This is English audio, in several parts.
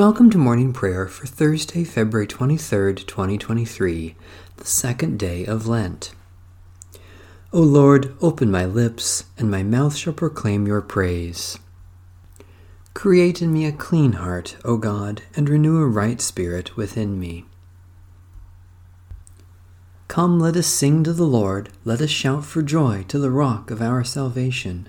Welcome to morning prayer for Thursday, February 23rd, 2023, the second day of Lent. O Lord, open my lips, and my mouth shall proclaim your praise. Create in me a clean heart, O God, and renew a right spirit within me. Come, let us sing to the Lord, let us shout for joy to the rock of our salvation.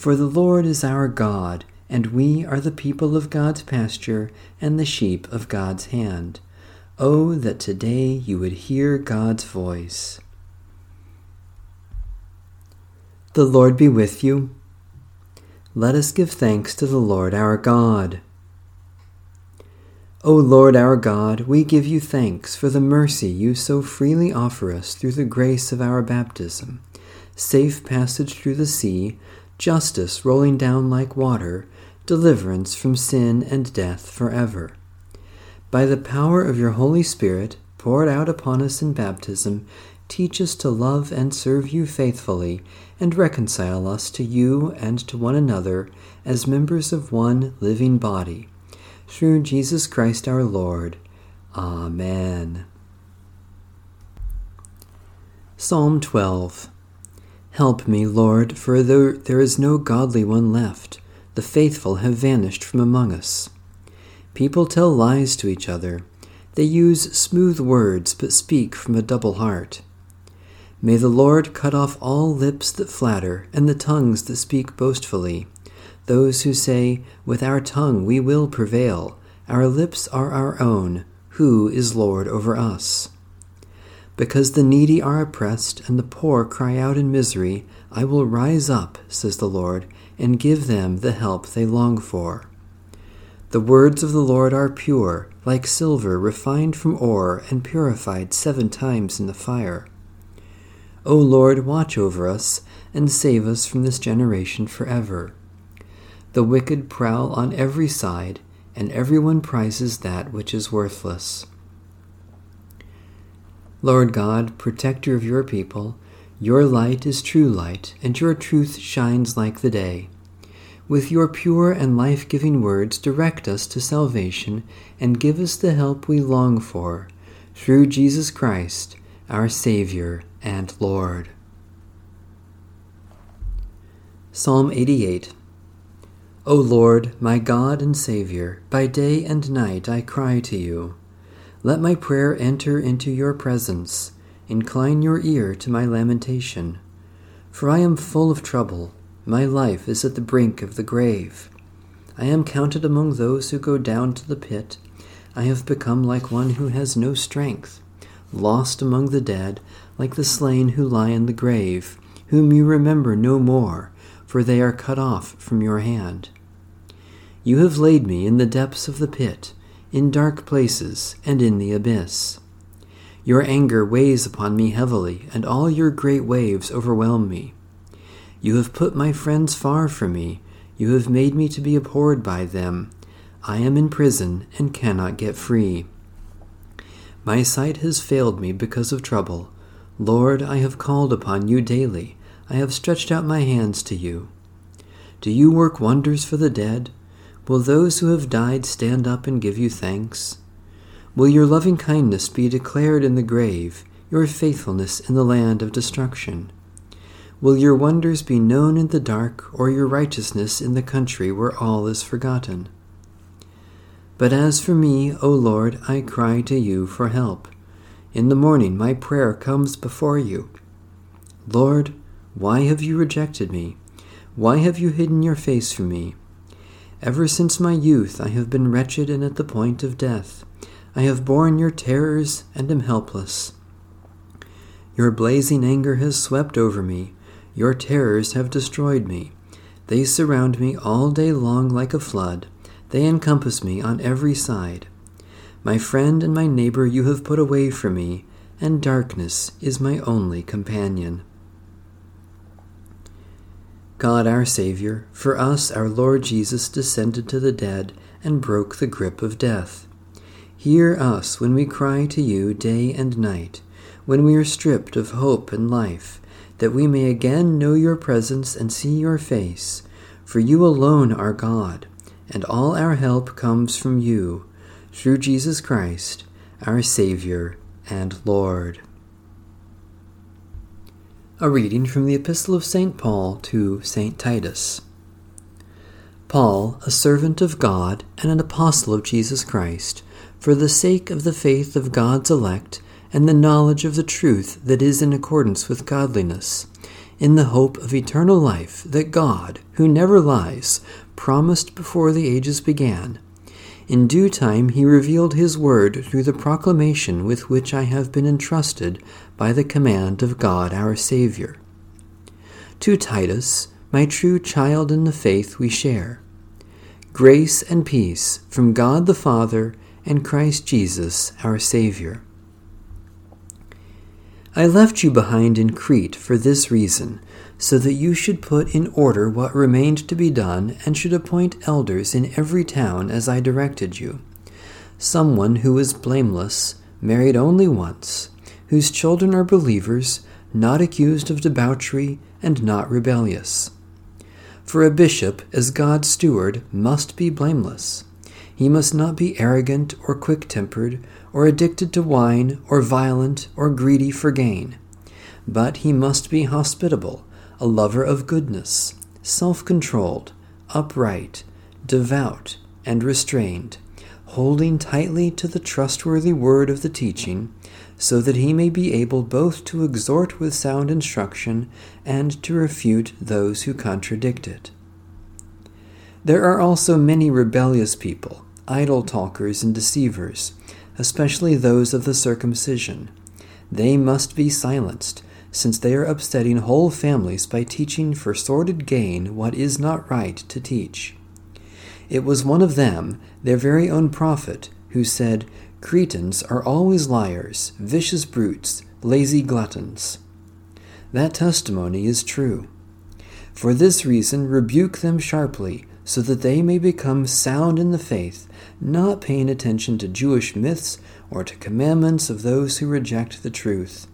For the Lord is our God, and we are the people of God's pasture and the sheep of God's hand. Oh, that today you would hear God's voice. The Lord be with you. Let us give thanks to the Lord our God. O Lord our God, we give you thanks for the mercy you so freely offer us through the grace of our baptism, safe passage through the sea, justice rolling down like water, deliverance from sin and death forever. By the power of your Holy Spirit, poured out upon us in baptism, teach us to love and serve you faithfully, and reconcile us to you and to one another as members of one living body. Through Jesus Christ our Lord. Amen. Psalm 12 Help me, Lord, for there, there is no godly one left. The faithful have vanished from among us. People tell lies to each other. They use smooth words, but speak from a double heart. May the Lord cut off all lips that flatter, and the tongues that speak boastfully. Those who say, With our tongue we will prevail, our lips are our own, who is Lord over us? Because the needy are oppressed and the poor cry out in misery, I will rise up, says the Lord, and give them the help they long for. The words of the Lord are pure, like silver refined from ore and purified seven times in the fire. O Lord, watch over us and save us from this generation forever. The wicked prowl on every side, and everyone prizes that which is worthless. Lord God, protector of your people, your light is true light, and your truth shines like the day. With your pure and life giving words, direct us to salvation and give us the help we long for, through Jesus Christ, our Savior and Lord. Psalm 88 O Lord, my God and Savior, by day and night I cry to you. Let my prayer enter into your presence. Incline your ear to my lamentation. For I am full of trouble. My life is at the brink of the grave. I am counted among those who go down to the pit. I have become like one who has no strength, lost among the dead, like the slain who lie in the grave, whom you remember no more, for they are cut off from your hand. You have laid me in the depths of the pit in dark places, and in the abyss. Your anger weighs upon me heavily, and all your great waves overwhelm me. You have put my friends far from me. You have made me to be abhorred by them. I am in prison and cannot get free. My sight has failed me because of trouble. Lord, I have called upon you daily. I have stretched out my hands to you. Do you work wonders for the dead? Will those who have died stand up and give you thanks? Will your loving kindness be declared in the grave, your faithfulness in the land of destruction? Will your wonders be known in the dark, or your righteousness in the country where all is forgotten? But as for me, O Lord, I cry to you for help. In the morning my prayer comes before you. Lord, why have you rejected me? Why have you hidden your face from me? Ever since my youth I have been wretched and at the point of death. I have borne your terrors and am helpless. Your blazing anger has swept over me. Your terrors have destroyed me. They surround me all day long like a flood. They encompass me on every side. My friend and my neighbor you have put away from me, and darkness is my only companion. God our Saviour, for us our Lord Jesus descended to the dead and broke the grip of death. Hear us when we cry to you day and night, when we are stripped of hope and life, that we may again know your presence and see your face. For you alone are God, and all our help comes from you, through Jesus Christ, our Saviour and Lord. A reading from the Epistle of St. Paul to St. Titus. Paul, a servant of God and an apostle of Jesus Christ, for the sake of the faith of God's elect and the knowledge of the truth that is in accordance with godliness, in the hope of eternal life that God, who never lies, promised before the ages began. In due time he revealed his word through the proclamation with which I have been entrusted by the command of God our Saviour. To Titus, my true child in the faith we share. Grace and peace from God the Father and Christ Jesus our Saviour. I left you behind in Crete for this reason, so that you should put in order what remained to be done and should appoint elders in every town as I directed you. Someone who is blameless, married only once, whose children are believers, not accused of debauchery, and not rebellious. For a bishop, as God's steward, must be blameless. He must not be arrogant or quick tempered, or addicted to wine, or violent, or greedy for gain. But he must be hospitable, a lover of goodness, self controlled, upright, devout, and restrained, holding tightly to the trustworthy word of the teaching so that he may be able both to exhort with sound instruction and to refute those who contradict it. There are also many rebellious people, idle talkers and deceivers, especially those of the circumcision. They must be silenced, since they are upsetting whole families by teaching for sordid gain what is not right to teach. It was one of them, their very own prophet, who said, Cretans are always liars, vicious brutes, lazy gluttons. That testimony is true. For this reason, rebuke them sharply, so that they may become sound in the faith, not paying attention to Jewish myths or to commandments of those who reject the truth.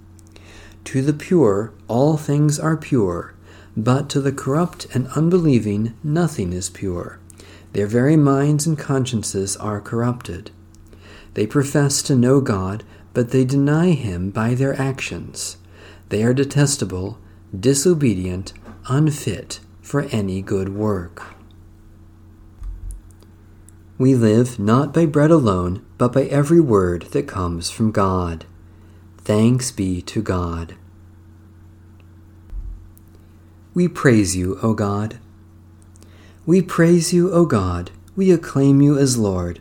To the pure, all things are pure, but to the corrupt and unbelieving, nothing is pure. Their very minds and consciences are corrupted. They profess to know God, but they deny Him by their actions. They are detestable, disobedient, unfit for any good work. We live not by bread alone, but by every word that comes from God. Thanks be to God. We praise you, O God. We praise you, O God. We acclaim you as Lord.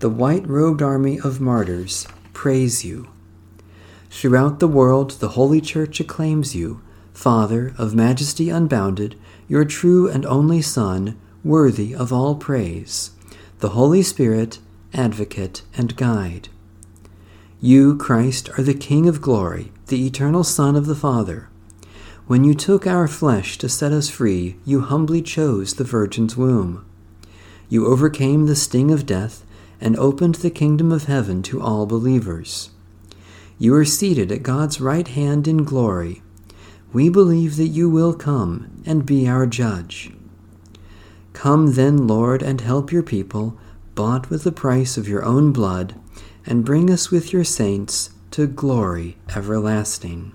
the white robed army of martyrs praise you. Throughout the world, the Holy Church acclaims you, Father of majesty unbounded, your true and only Son, worthy of all praise, the Holy Spirit, advocate and guide. You, Christ, are the King of glory, the eternal Son of the Father. When you took our flesh to set us free, you humbly chose the Virgin's womb. You overcame the sting of death and opened the kingdom of heaven to all believers. You are seated at God's right hand in glory. We believe that you will come and be our judge. Come then, Lord, and help your people, bought with the price of your own blood, and bring us with your saints to glory everlasting.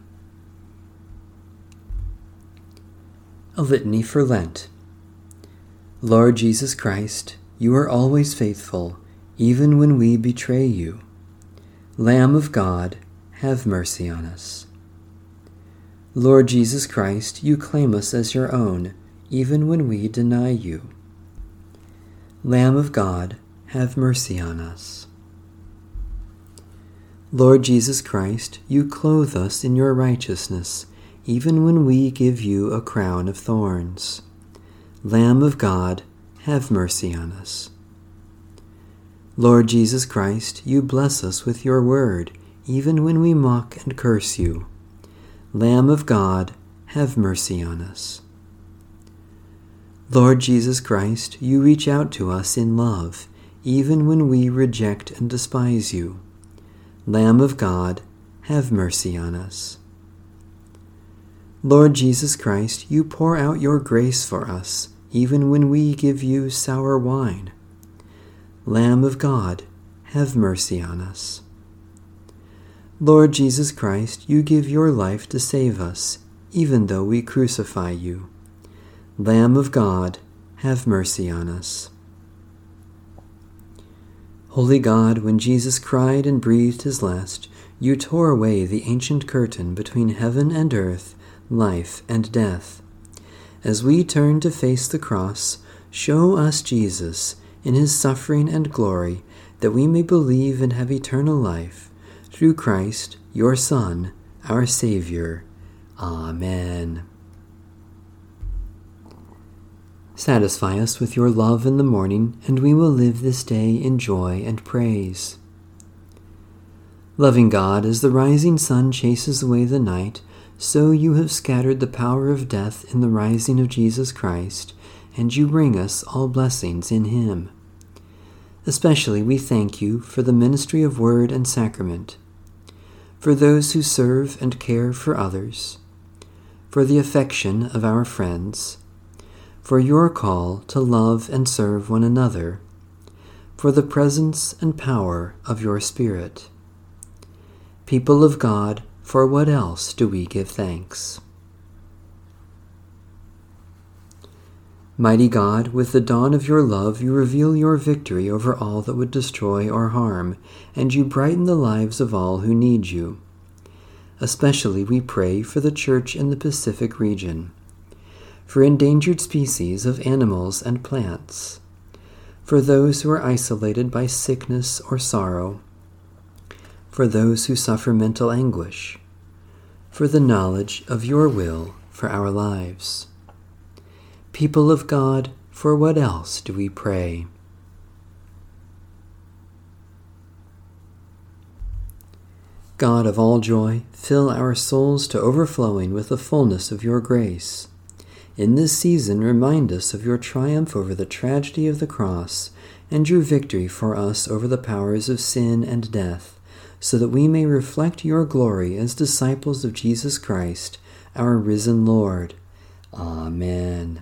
A Litany for Lent. Lord Jesus Christ, you are always faithful even when we betray you. Lamb of God, have mercy on us. Lord Jesus Christ, you claim us as your own, even when we deny you. Lamb of God, have mercy on us. Lord Jesus Christ, you clothe us in your righteousness, even when we give you a crown of thorns. Lamb of God, have mercy on us. Lord Jesus Christ, you bless us with your word, even when we mock and curse you. Lamb of God, have mercy on us. Lord Jesus Christ, you reach out to us in love, even when we reject and despise you. Lamb of God, have mercy on us. Lord Jesus Christ, you pour out your grace for us, even when we give you sour wine. Lamb of God, have mercy on us. Lord Jesus Christ, you give your life to save us, even though we crucify you. Lamb of God, have mercy on us. Holy God, when Jesus cried and breathed his last, you tore away the ancient curtain between heaven and earth, life and death. As we turn to face the cross, show us Jesus in his suffering and glory, that we may believe and have eternal life. Through Christ, your Son, our Savior. Amen. Satisfy us with your love in the morning, and we will live this day in joy and praise. Loving God, as the rising sun chases away the night, so you have scattered the power of death in the rising of Jesus Christ and you bring us all blessings in him. Especially we thank you for the ministry of word and sacrament, for those who serve and care for others, for the affection of our friends, for your call to love and serve one another, for the presence and power of your Spirit. People of God, for what else do we give thanks? Mighty God, with the dawn of your love, you reveal your victory over all that would destroy or harm, and you brighten the lives of all who need you. Especially we pray for the Church in the Pacific region, for endangered species of animals and plants, for those who are isolated by sickness or sorrow, for those who suffer mental anguish, for the knowledge of your will for our lives. People of God, for what else do we pray? God of all joy, fill our souls to overflowing with the fullness of your grace. In this season, remind us of your triumph over the tragedy of the cross and your victory for us over the powers of sin and death, so that we may reflect your glory as disciples of Jesus Christ, our risen Lord. Amen.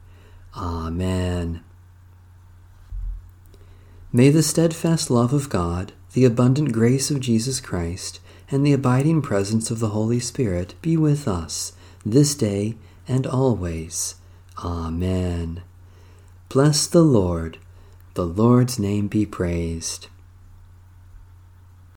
Amen. May the steadfast love of God, the abundant grace of Jesus Christ, and the abiding presence of the Holy Spirit be with us this day and always. Amen. Bless the Lord. The Lord's name be praised.